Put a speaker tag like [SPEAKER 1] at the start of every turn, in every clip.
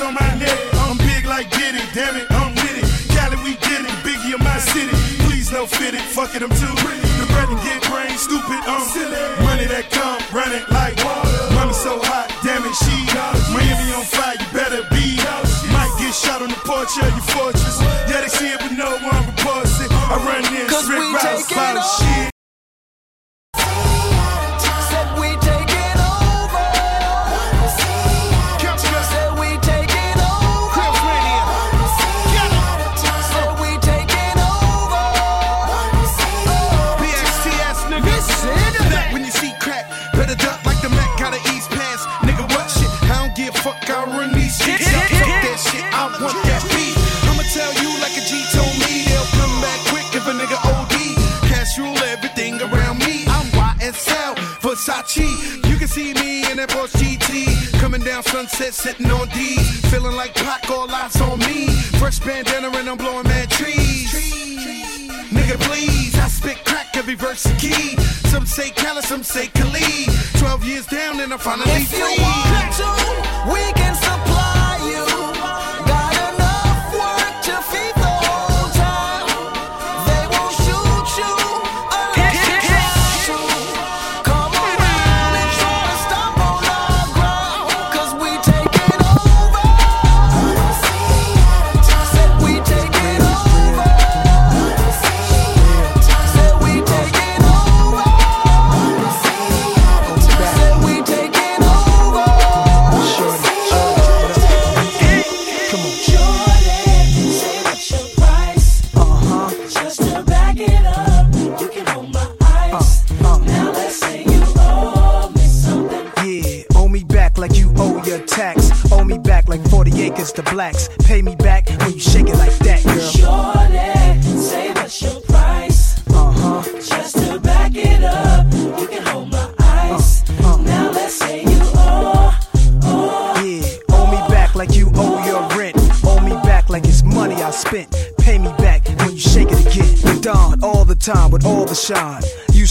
[SPEAKER 1] on
[SPEAKER 2] my
[SPEAKER 3] neck. I'm big like Diddy, damn it, I'm with it. Cali, we get it, Biggie in my city. Please no fit it, fuck it, I'm too pretty. The bread and get brain, stupid, I'm silly. Money that come, running like water. Mommy so hot, damn it, she Miami on fire, you better be. Might get shot on the porch of your fortress. Yeah, they see it, but no one reports it. I run
[SPEAKER 4] this,
[SPEAKER 3] Rick Ross,
[SPEAKER 4] follow
[SPEAKER 3] shit.
[SPEAKER 5] You can see me in that Boss GT. Coming down sunset, sitting on D. Feeling like Pac, all eyes on me. Fresh bandana and I'm blowing mad trees. Nigga, please, I spit crack every verse and key. Some say Kelly, some say Khalid. Twelve years down and I'm finally free.
[SPEAKER 4] Pay me back when you shake it like that, girl. Shorty, say what's your price? Uh huh. Just to back it up, you can hold my ice.
[SPEAKER 6] Uh, uh. Now let's say you owe, owe, yeah, owe me back like you owe your rent. Owe me back like it's money I spent. Pay me back when you shake it again. Don all the time with all the shine.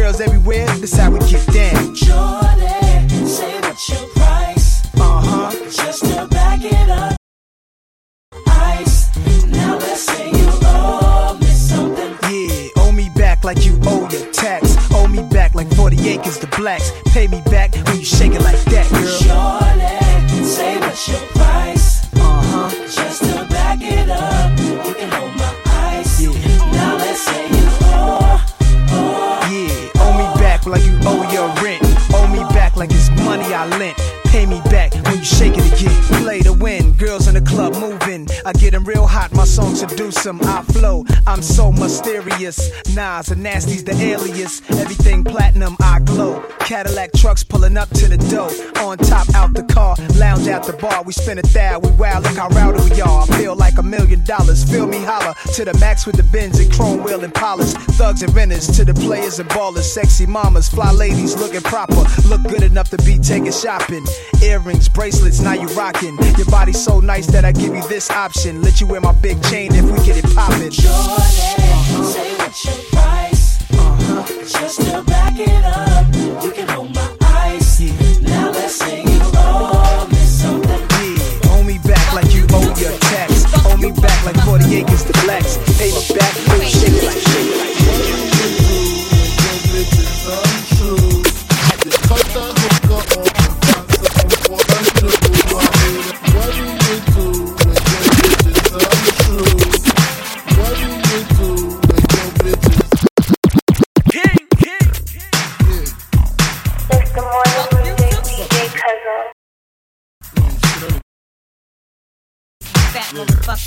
[SPEAKER 6] girls everywhere, this how we get down.
[SPEAKER 4] Jordan, say what's your price?
[SPEAKER 6] Uh huh.
[SPEAKER 4] Just to back it up. Ice. Now let's say you owe me something.
[SPEAKER 6] Yeah, owe me back like you owe your tax. Owe me back like 40 acres to blacks. Pay me back when you shake it like that, girl.
[SPEAKER 4] Jordan, say what's your price?
[SPEAKER 6] Uh huh.
[SPEAKER 4] Just to back it up. You can hold my ice.
[SPEAKER 6] Yeah.
[SPEAKER 4] Now let's say you
[SPEAKER 6] like you owe your rent. Owe me back like it's money I lent. Pay me back when you shake it again. Play to win, girls in the club moving. I get 'em real hot, my song seduce seduce 'em. I flow, I'm so mysterious. Nas and Nasty's the alias. Everything platinum, I glow. Cadillac trucks pulling up to the door. On top, out the car, lounge at the bar. We spin a thou, we wow, look how rowdy we are. I feel like a million dollars. Feel me holler to the max with the bins and chrome wheel and polish. Thugs and renters to the players and ballers. Sexy mamas, fly ladies looking proper. Look good enough to be taken shopping. Earrings, bracelets, now you rocking. Your body so nice that I give you this option. Let you wear my big chain if we get it poppin'.
[SPEAKER 4] Jordan, say what's your price? Just to back it up. You can hold my ice. Now let's me something.
[SPEAKER 6] Owe me back like you owe your tax. Owe me back like 40 acres to blacks. Pay me back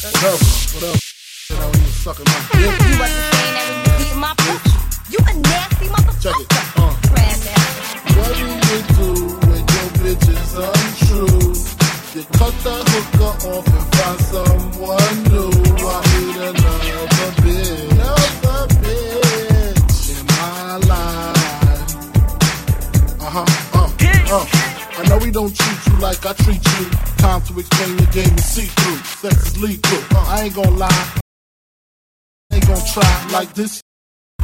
[SPEAKER 7] motherfucker.
[SPEAKER 8] What up? What up? You
[SPEAKER 7] a nasty motherfucker.
[SPEAKER 8] Uh. What do you do when your bitch is untrue? You cut the hooker off and find someone don't treat you like I treat you. Time to explain the game and see through. Sex is lethal. Uh, I ain't gonna lie. Ain't gonna try like this.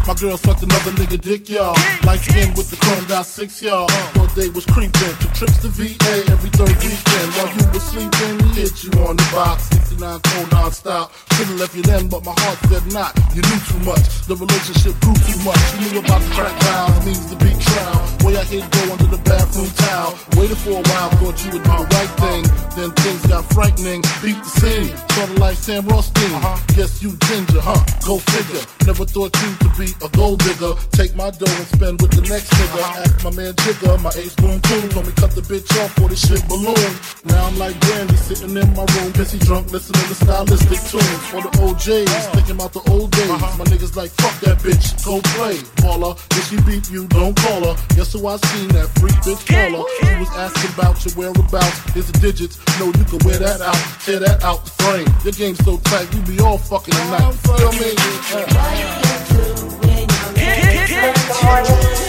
[SPEAKER 8] My girl sucked another nigga dick, y'all. Light skin with the chrome dot six, y'all. One day was creeping to trips to VA every third weekend. While you were sleeping, hit you on the box. 69 cold non-stop. Should've left you then, but my heart said not. You knew too much. The relationship grew too much. You knew about the crack vows, means the big trial. Way I hit go under the bathroom towel. Waited for a while, thought you would do the right thing. Then things got frightening. Beat the scene. Sorta like Sam Rothstein. Guess you ginger, huh? Go figure. Never thought you to be a gold digger. Take my dough and spend with the next nigga. Ask my man Jigger, my ace boom coon. Told me cut the bitch off for this shit balloon. Now I'm like Brandy sitting in my room, busy drunk, listening to stylistic tunes. For the O'Jays, thinking about the old days. My niggas like, fuck that bitch, go play. Baller, if she beat you, don't call her. Guess who I seen that freak bitch caller? She was asking about your whereabouts. Here's the digits, know you can wear that out, tear that out the frame. Your game so tight, you be all fucking tonight. Feel me? Uh.
[SPEAKER 9] It's the morning music, DJ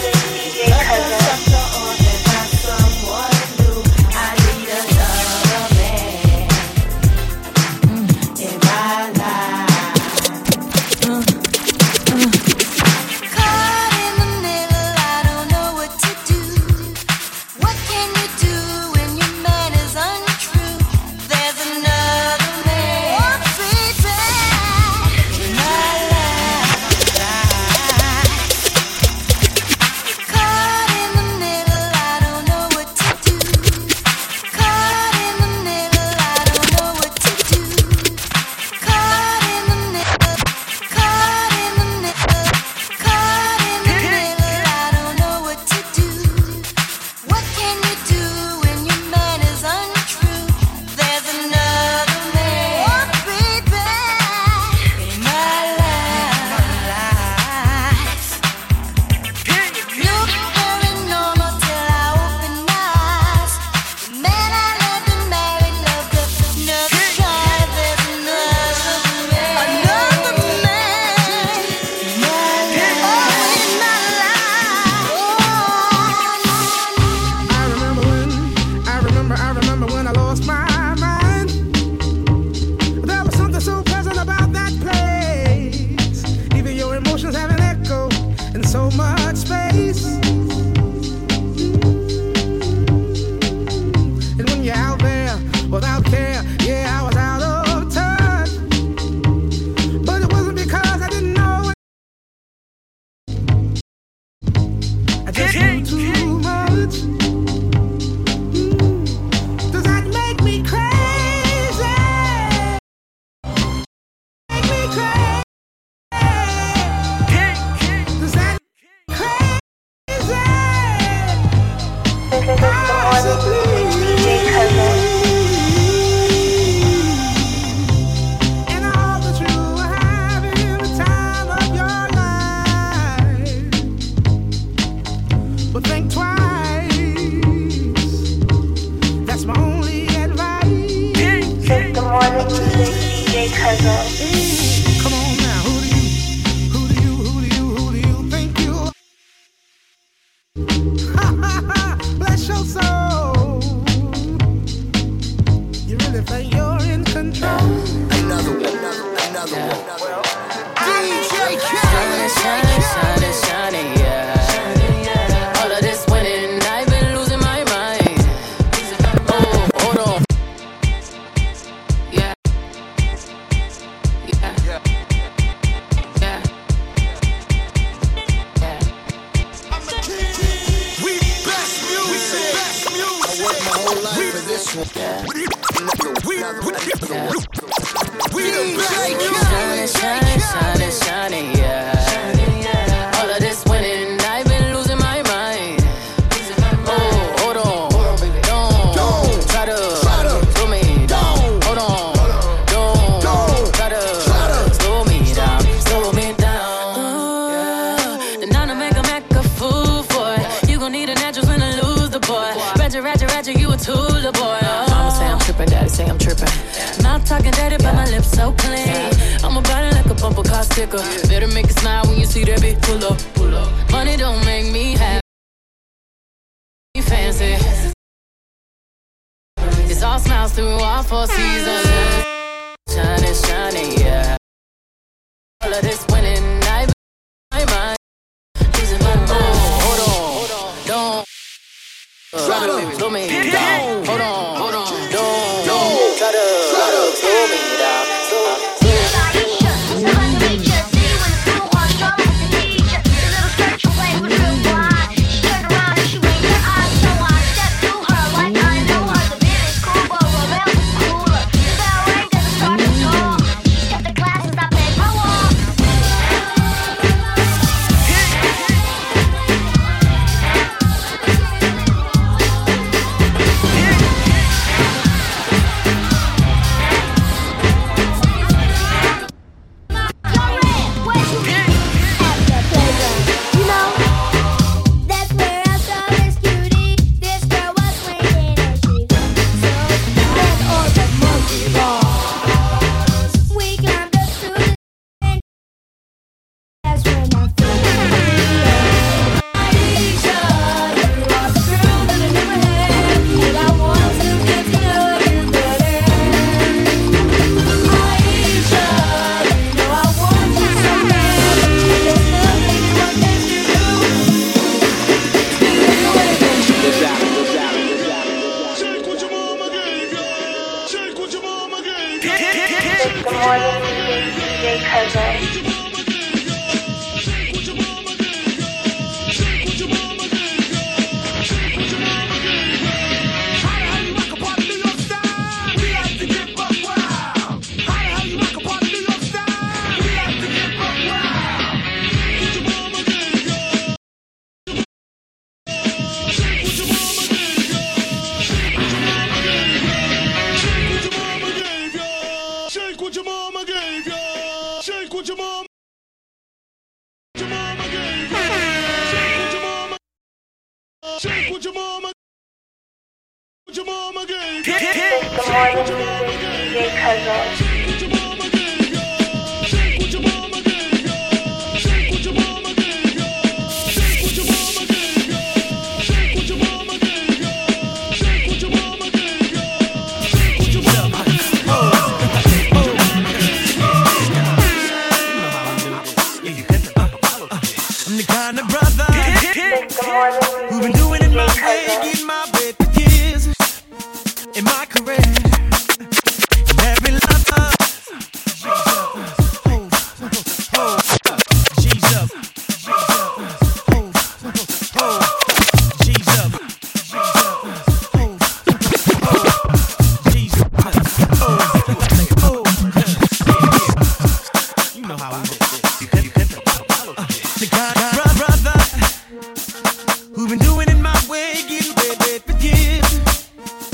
[SPEAKER 10] liquor. Yeah. Better make a smile when you see that bitch pull up. Pull up. Money don't make me happy. Fancy. It's all smiles through all four seasons. Shining, shining, yeah. All of this winning, I, I mind. Losing my mind. Hold on, hold on, don't.
[SPEAKER 11] Drop it, me.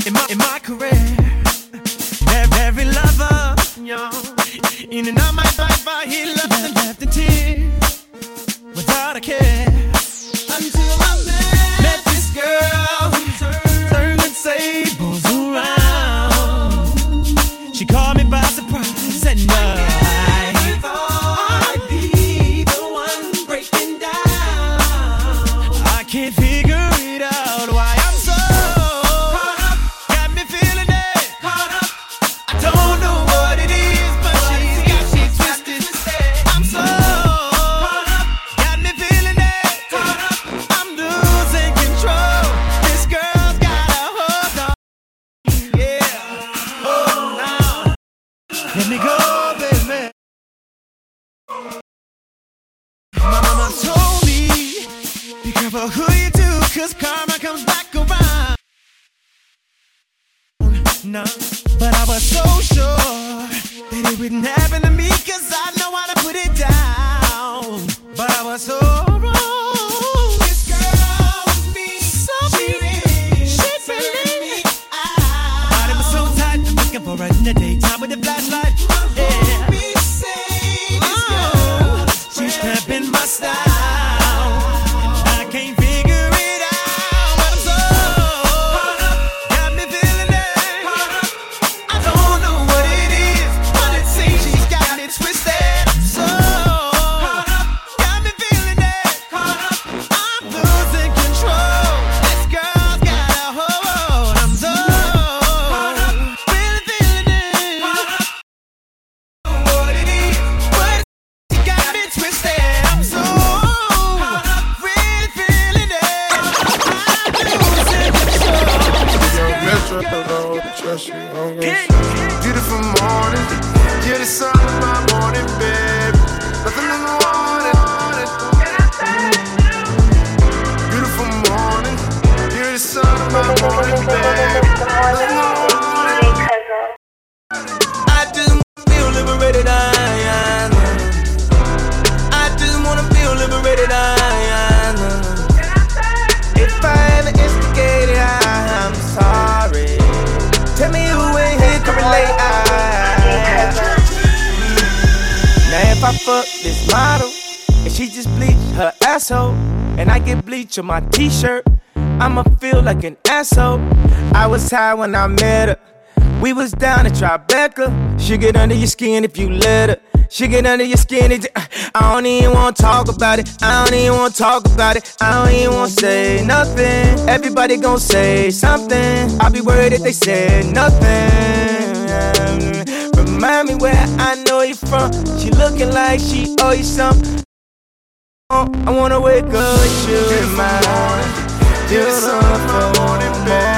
[SPEAKER 11] in my, in my career. Every, every lover, in and out my life, I hear loved and left in tears without a care until I met.
[SPEAKER 12] Control.
[SPEAKER 13] Beautiful morning, you're the sun of my morning, babe.
[SPEAKER 12] On my t-shirt, I'ma feel like an asshole. I was high when I met her. We was down at Tribeca. She get under your skin if you let her. She get under your skin. I don't even wanna talk about it. I don't even wanna talk about it. I don't even wanna say nothing. Everybody gon' say something. I'll be worried if they said nothing. Remind me where I know you from. She looking like she owe you something. I wanna wake up with you in my morning. Beautiful morning, babe.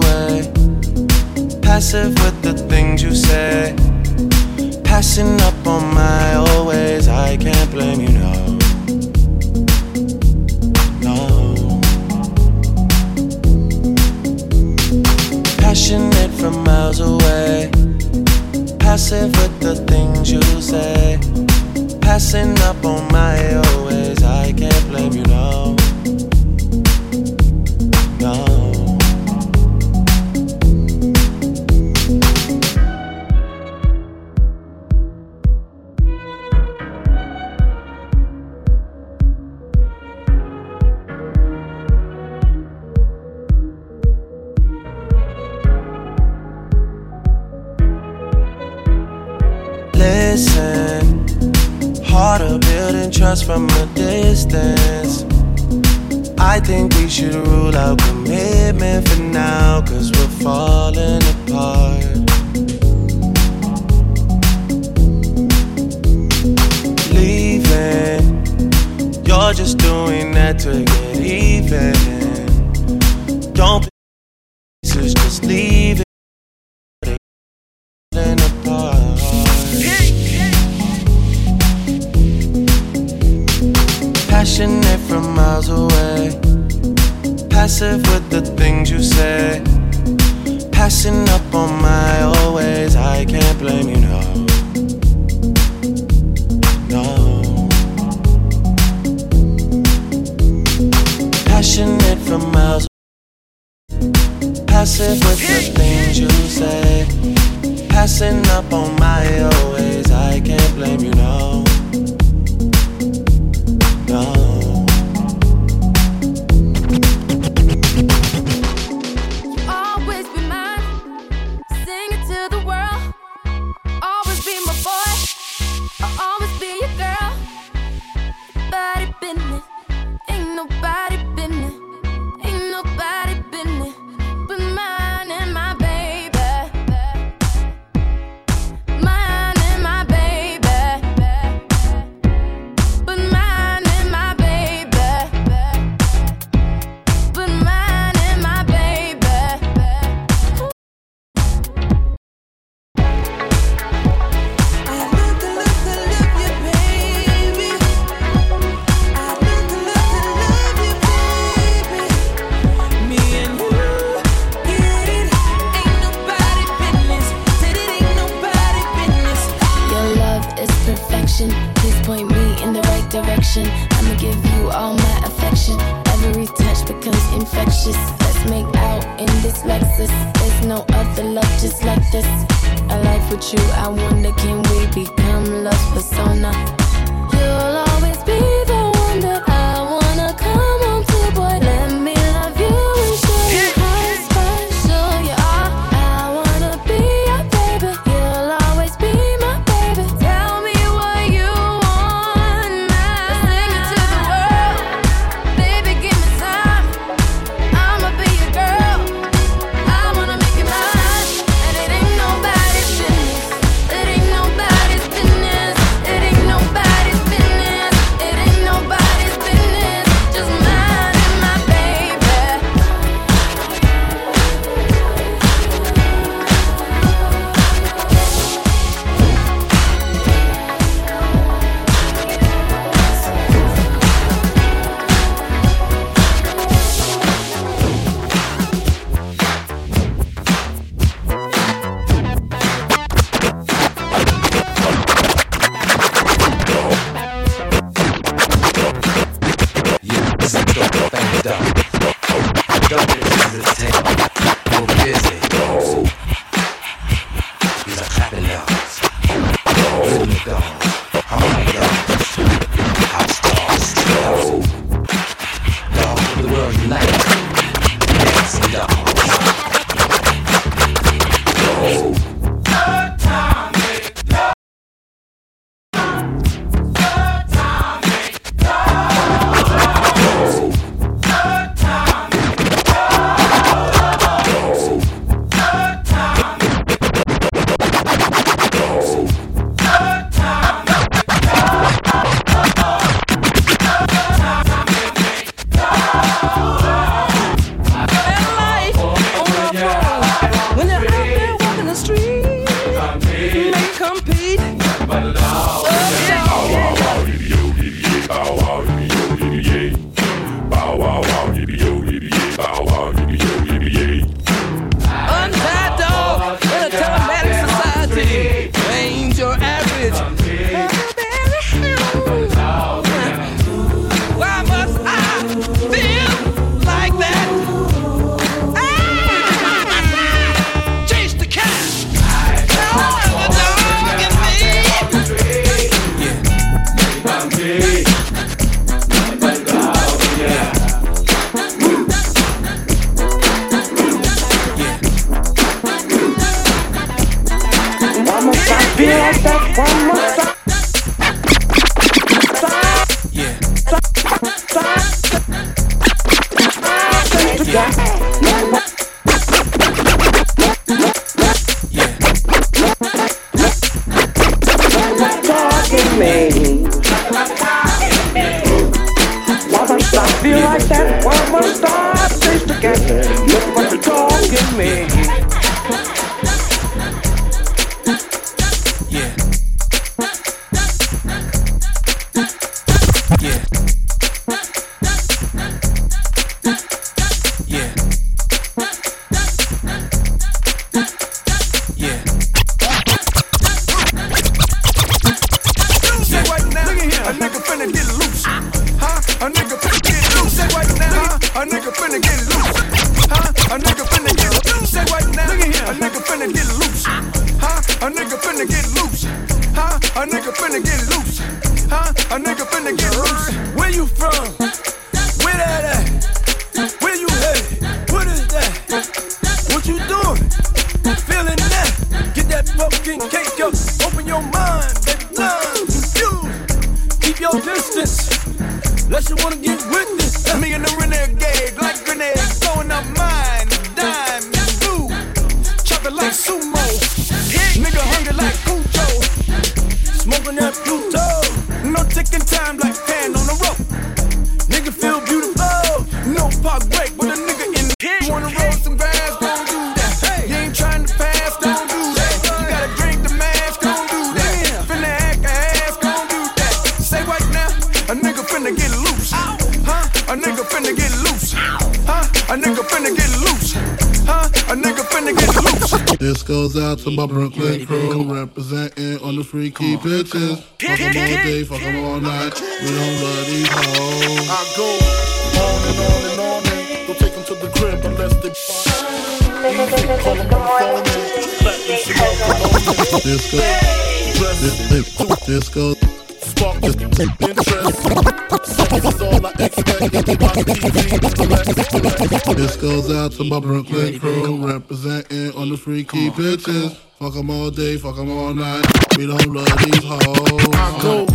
[SPEAKER 14] passive with the things you say. Passing up on my always, I can't blame you, no. No. Passionate from miles away, passive with the things you say. Passing up on my always, I can't blame you, no. Out to my
[SPEAKER 15] Brooklyn crew representing on the freaky bitches. Fuck 'em all day, fuck 'em all night. We don't love these hoes.
[SPEAKER 8] I go on and on and on and don't take them to the crib unless they call them on the phone and platinum Chanel cologne.
[SPEAKER 15] This goes, this, this, goes.
[SPEAKER 8] Interest. All I expect. If you watch TV,
[SPEAKER 15] This goes out to my Brooklyn crew representing on the freaky bitches. Fuck 'em all day, fuck 'em all night. We don't love these hoes.
[SPEAKER 8] I go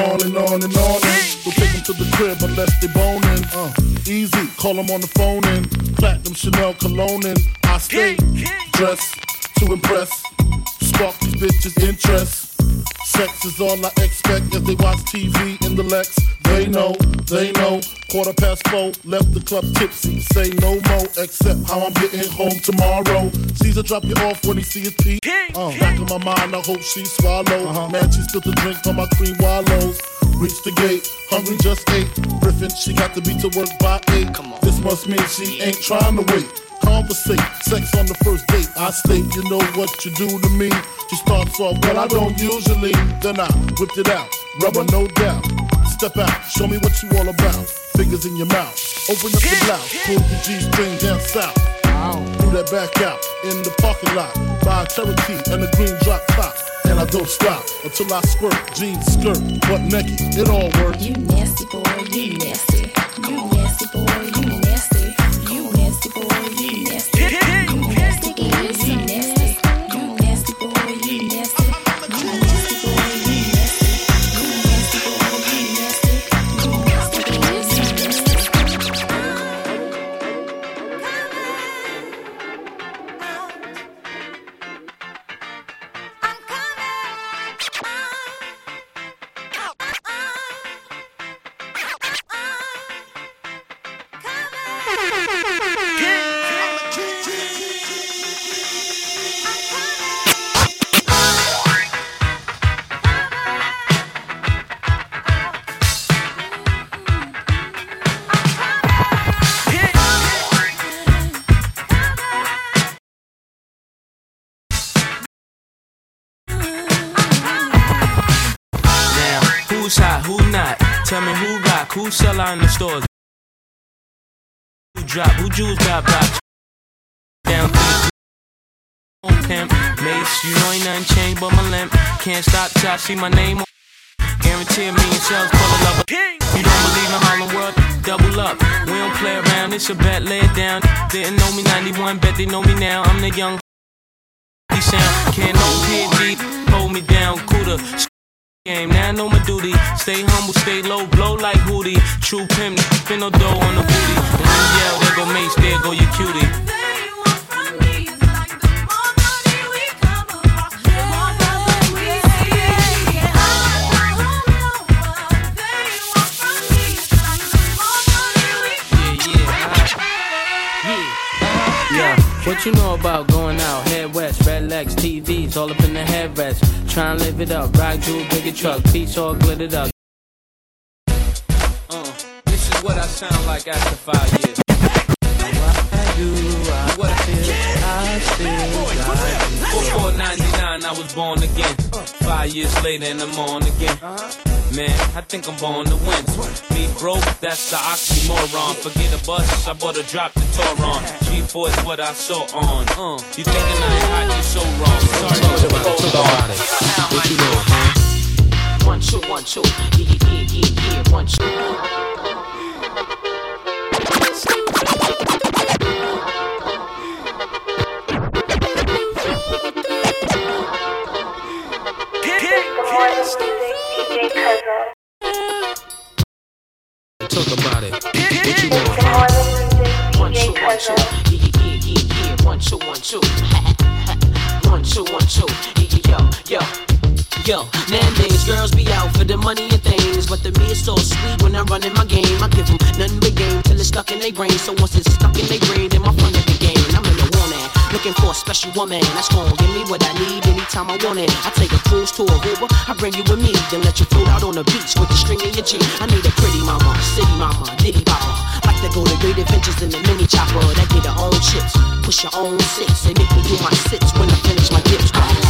[SPEAKER 8] on and on and on and don't take them to the crib unless they boning. Uh, easy, call them on the phone and platinum Chanel cologne and I stay dressed to impress. Spark these bitches' interest. Sex is all I expect as they watch TV in the Lex. They know, they know. Quarter past four, left the club tipsy. Say no more, except how I'm getting home tomorrow. Caesar drop you off when he see his pee. Uh, back in my mind, I hope she swallow. Man, she spilled the drink on my cream wallows. Reach the gate, hungry just ate. Griffin, she got to be to work by eight. Come on. This must mean she ain't trying to wait. Conversate, sex on the first date. I state, you know what you do to me. She starts off, well, I don't usually. Then I whipped it out, rubber, no doubt. Step out, show me what you all about. Fingers in your mouth, open up the blouse, pull the G string down south. Do that back out in the parking lot. Buy a Cherokee and a green drop top. And I don't stop until I squirt, jeans, skirt, butt naked. It all works.
[SPEAKER 16] You nasty boy, you nasty. You nasty
[SPEAKER 17] Can't stop till I see my name on. Guarantee a million for the lover. You don't believe in Harlem World? Double up. We don't play around, it's a bet, lay it down. Didn't know me 91, bet they know me now. I'm the young sound. Can't no PhD hold me down, cooler. Game, now I know my duty. Stay humble, stay low, blow like Hootie. True pimp, spin no dough on the booty. When yell, there go Mase, there go your cutie. What you know about going out? Head west, red legs, TVs, all up in the headrest. Try and live it up, rock jewel, bigger truck, piece all glittered up. Uh, this is what I sound like after five years. I do, I what feel, I do. Before 99, I was born again. Five years later, and I'm on again. Man, I think I'm born to win. Me broke, that's the oxymoron. Forget a bus, I bought a drop the Toron. G4 is what I saw on. Uh, you thinking I ain't hot, you so wrong. Sorry, hold on.
[SPEAKER 18] What you know, huh? One, two, one, two. Yeah, yeah, yeah, yeah, yeah. One, two.
[SPEAKER 19] one two. Yeah. One two, one two, yo, yo. Yo, nowadays girls be out for the money and things, but the me is so sweet when I'm running my game. I give them nothing but game till it's stuck in their brain. So once it's stuck in their brain, then my fun at the game. I'm in the one at looking for a special woman that's gonna give me what I need anytime I want it. I take a cruise to a Aruba, I bring you with me, then let you float out on the beach with the string in your jeans. I need a pretty mama, city mama, ditty mama like to go to great adventures in the mini chopper. That get their own chips, push your own six. They make me do my sits when I finish my dips.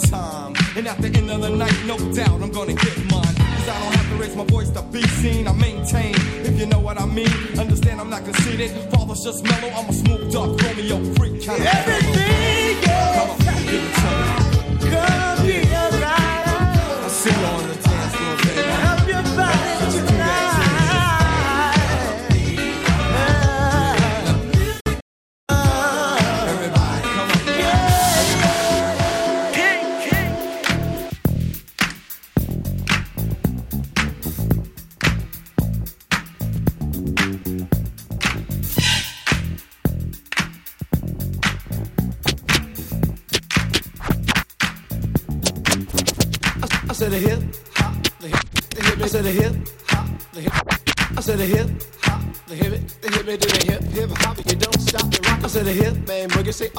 [SPEAKER 20] Time. And
[SPEAKER 19] at the end of the night, no doubt I'm gonna get mine. Cause I don't have to raise my voice to be seen. I maintain, if you know what I mean. Understand I'm not conceited. Father's just mellow, I'm a smooth dark Romeo freak kind of Everything, Come on, give it to me.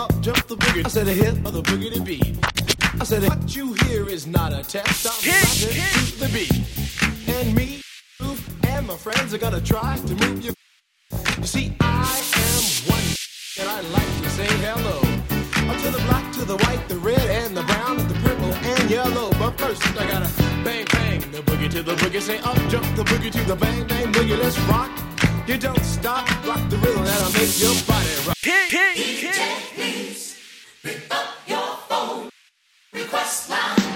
[SPEAKER 11] Up, jump the boogie. I said a hip, of the boogie to beat. I said what you hear is not a test, I'm rocking to the beat. And me, move, and my friends are gonna try to move you. You see, I am one, and I like to say hello. Up to the black, to the white, the red, and the brown, and the purple, and yellow. But first, I gotta bang, bang, the boogie to the boogie. Say up, jump the boogie to the bang, bang, boogie. Let's rock. You don't stop, rock the rhythm that'll make your body rock.
[SPEAKER 21] please Line.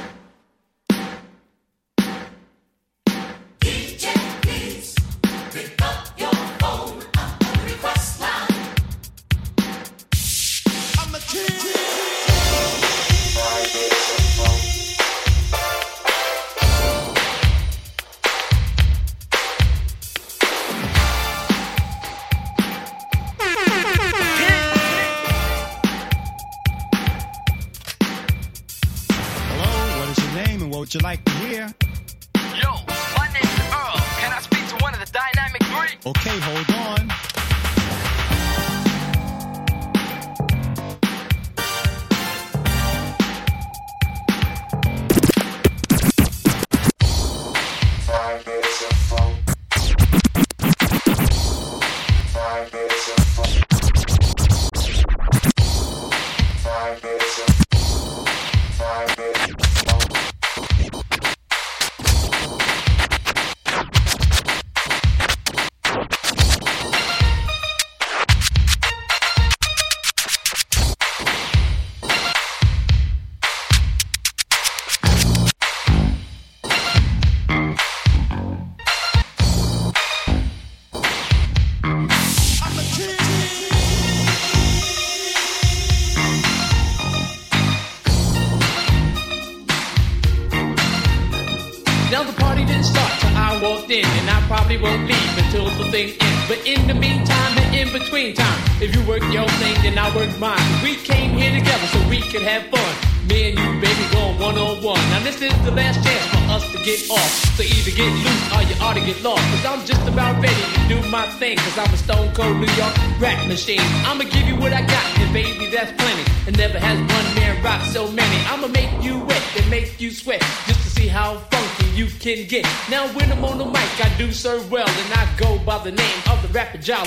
[SPEAKER 22] Would you like to hear?
[SPEAKER 23] Yo, my name's Earl. Can I speak to one of the Dynamic Three?
[SPEAKER 22] Okay, hold on.
[SPEAKER 24] Thing. Cause I'm a stone cold New York rap machine. I'ma give you what I got, and baby, that's plenty. And never has one man rock so many. I'ma make you wet and make you sweat. Just to see how funky you can get. Now when I'm on the mic, I do serve well. And I go by the name of the rapper John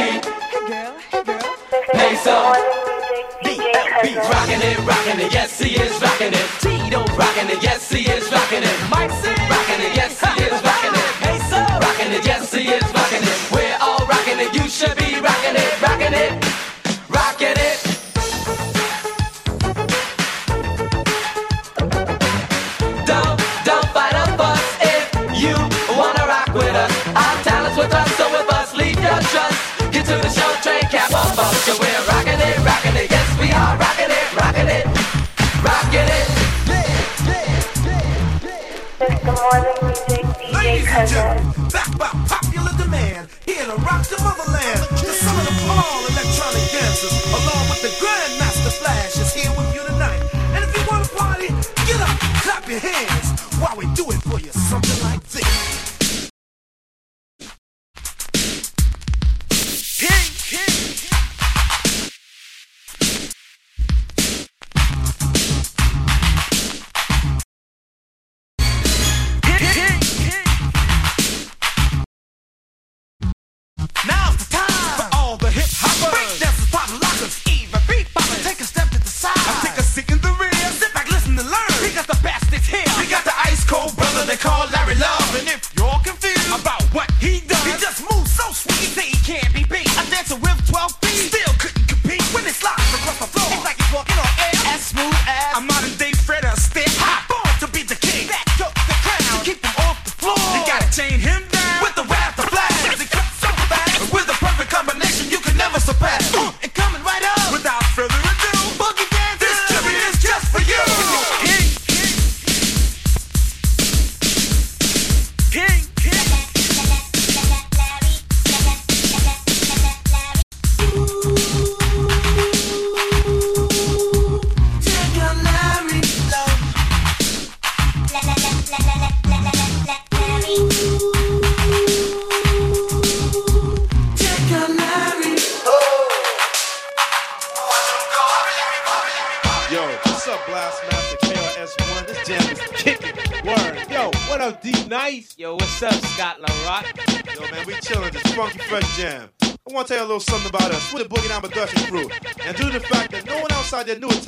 [SPEAKER 25] Mike C. Peso. B.O.B. Rocking it, rocking oh, it, yes he is rocking it. Tito rocking it, yes he is rocking it. Mike C. Rocking it, yes he
[SPEAKER 5] Back by popular demand, here to rock the motherland. The son of the all electronic dancers, along with the Grandmaster Flash, is here with you tonight. And if you want to party, get up, clap your hands while we do it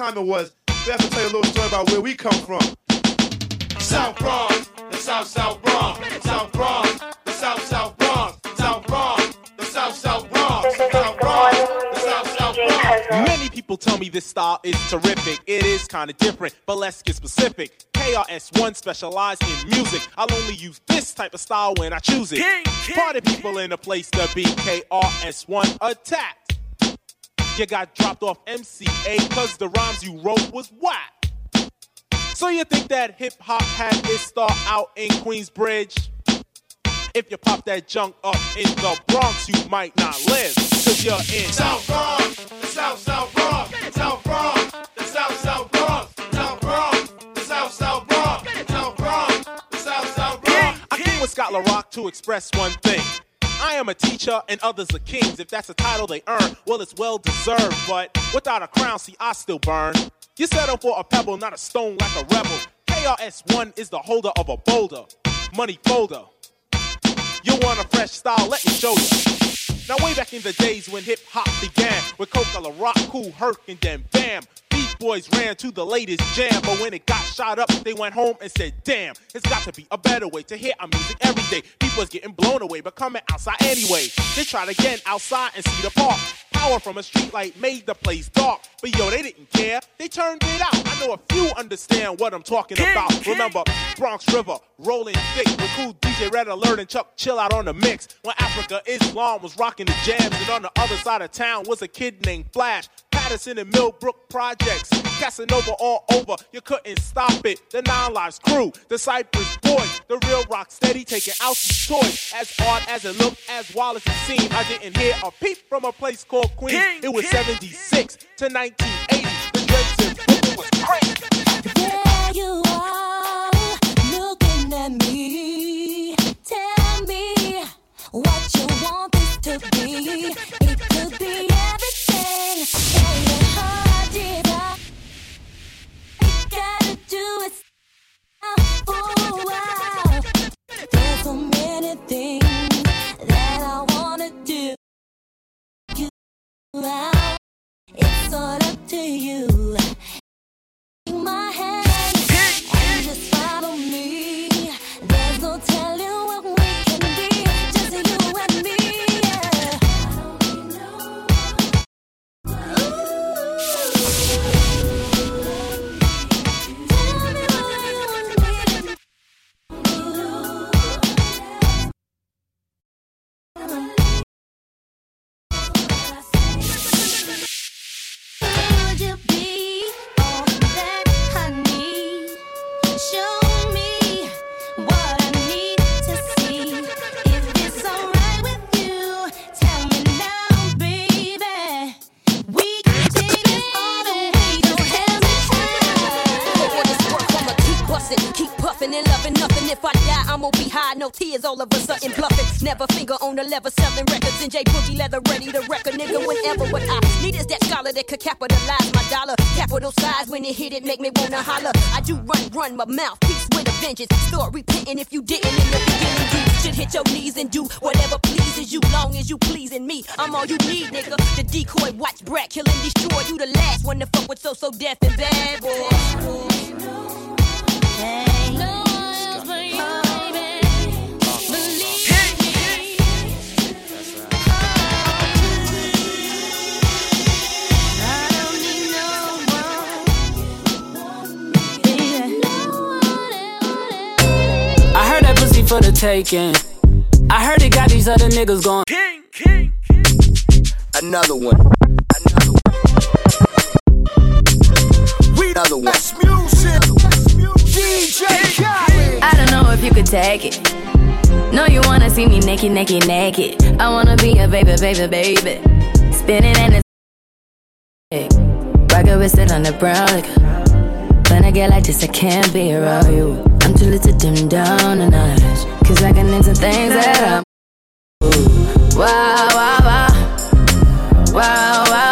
[SPEAKER 26] time it was, we have to tell you a little story about where we come from. South Bronx, the South South Bronx, South Bronx, the South South Bronx, South Bronx, the South South Bronx, South Bronx, the South South Bronx.
[SPEAKER 27] Many people tell me this style is terrific. It is kind of different, but let's get specific. KRS1 specialize in music. I'll only use this type of style when I choose it. Party people in a place to be KRS1 attacked. You got dropped off MCA cause the rhymes you wrote was whack. So you think that hip hop had its start out in Queensbridge? If you pop that junk up in the Bronx, you might not live. Cause you're in
[SPEAKER 26] South Bronx, the South South Bronx, South Bronx, the South South Bronx, South Bronx, the South South Bronx, South Bronx, the South South Bronx.
[SPEAKER 27] I came with Scott La Rock to express one thing. I am a teacher and others are kings. If that's a title they earn, well, it's well deserved. But without a crown, see, I still burn. You settle for a pebble, not a stone like a rebel. KRS1 is the holder of a boulder, money folder. You want a fresh style? Let me show you. Now, way back in the days when hip hop began, with Coke La Rock, Kool Herc, and then Bam, Beach Boys ran to the latest jam, but when it got shot up, they went home and said, Damn, it's got to be a better way to hear our music every day. People's getting blown away, but coming outside anyway. They tried again outside and see the park. Power from a street light made the place dark, but yo, they didn't care. They turned it out. I know a few understand what I'm talking about. Remember Bronx River, rolling thick with Kool DJ Red Alert and Chuck Chillout on the mix. When Afrika Islam was rocking the jams, and on the other side of town was a kid named Flash. Patterson and Millbrook projects, Casanova all over. You couldn't stop it. The Nine Lives crew, the Cypress Boys, the real rock steady, taking out some toys. As odd as it looked, as wild as it seemed, I didn't hear a peep from a place called Queens. it was 76 to 1980. The Dreads and Brooklyn was crazy.
[SPEAKER 4] There you are, looking at me. Tell me what you want this to be. It could be everything. Many things that I wanna do. You out. It's all up to you. Take my hand and just follow me. There's no telling what
[SPEAKER 28] keep and loving nothing. If I die, I'ma be high, no tears, all of a sudden bluffing. Never finger on the lever, selling records. And J Boogie leather ready to wreck a nigga whenever. What I need is that scholar that could capitalize my dollar. Capital size when it hit it, make me wanna holler. I do run, run my mouth, peace with a vengeance. Start repenting if you didn't in the beginning. You should hit your knees and do whatever pleases you, long as you pleasing me. I'm all you need, nigga. The decoy, watch Brad, kill and destroy. You the last one to fuck with So So Def and bad boy.
[SPEAKER 29] I for the taking. I heard it got these other niggas going. King, king.
[SPEAKER 30] Another one. Another one. We another one. music. DJ Khaled.
[SPEAKER 16] I don't know if you could take it. No, you wanna see me naked, naked, naked. I wanna be a baby, baby, baby. Spinning and it's Rocket with it on the brown liquor. When I get like this, I can't be around you. I'm too little to dim down a notch. Cause I can into things that I'm. Wow, wow, wow. Wow, wow,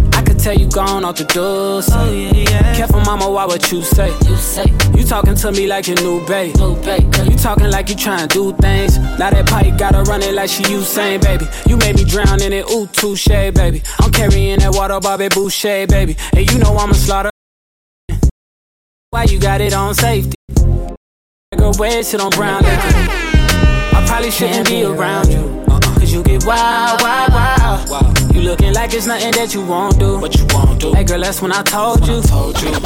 [SPEAKER 29] Tell you gone off the door. So. Oh, yeah, yeah. Careful, mama, why what you say? You say you talking to me like your new babe. New babe. You talking like you trying to do things. Now that pipe gotta run it like she Usain, baby. You made me drown in it, ooh, touche, baby. I'm carrying that water, Bobby Boucher, baby. And you know I'm a slaughter. Why you got it on safety? Go where sit on brown liquor. I probably shouldn't be around you. Uh-uh. Cause you get wild, wild, wild. You looking like it's nothing that you won't do. What you won't do. Hey girl, that's when I told you.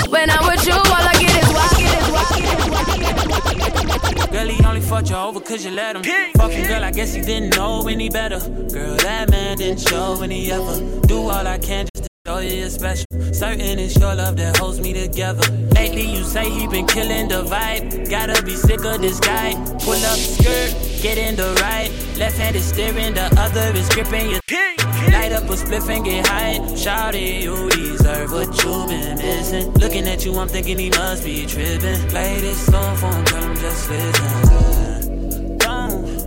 [SPEAKER 16] When I'm with you, all I get is wild, get is wild, get is wild.
[SPEAKER 29] Girl, he only fucked you over cause you let him. Fucking girl, I guess he didn't know any better. Girl, that man didn't show any ever. Do all I can just to show you you're special. Certain it's your love that holds me together. Lately, you say he been killing the vibe. Gotta be sick of this guy. Pull up skirt, get in the right. Left hand is steering, the other is gripping your. Light up a spliff and get high. Shawty, you deserve what you been missing. Looking at you, I'm thinking he must be tripping. Play this song for him, him just listen. Don't.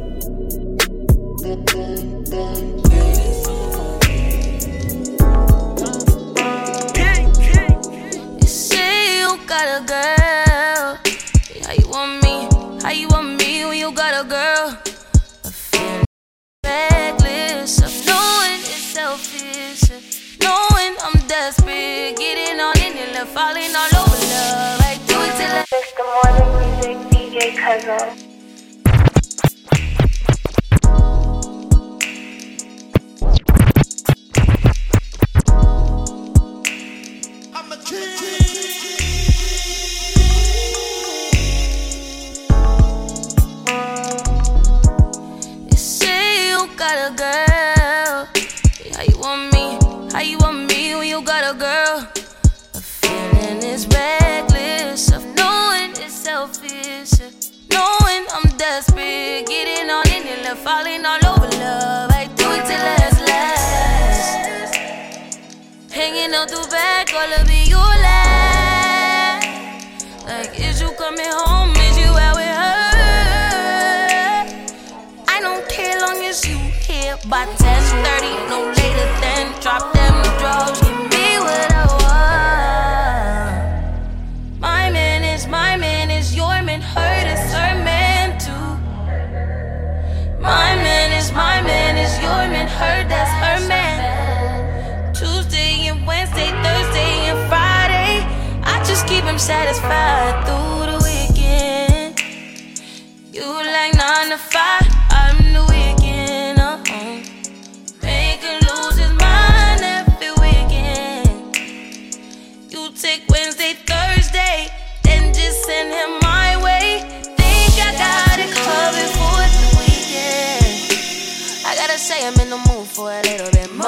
[SPEAKER 16] A little bit more.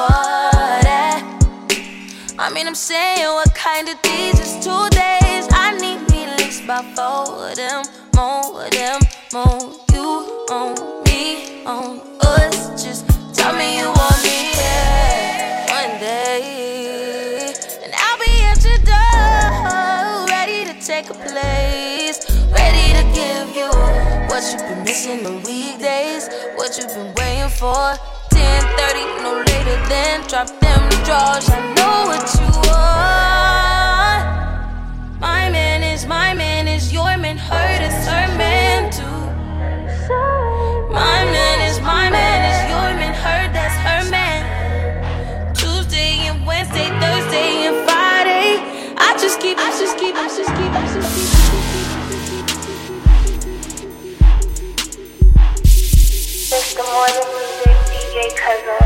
[SPEAKER 16] That. I mean, I'm saying what kind of these is two days. I need me at least about four of them, more of them, more. You on me, on us. Just tell me you want me, yeah. One day, and I'll be at your door, ready to take a place, ready to give you what you've been missing on weekdays, what you've been waiting for. 10:30, no later than drop them drawers. I know what you want. My man is my man is your man. Hurt is her man too. My man is my man is your man. Hurt that's her man. Tuesday and Wednesday, Thursday and Friday. I just keep, I just keep, I just keep, I just keep.
[SPEAKER 9] Mr. Morning Music, DJ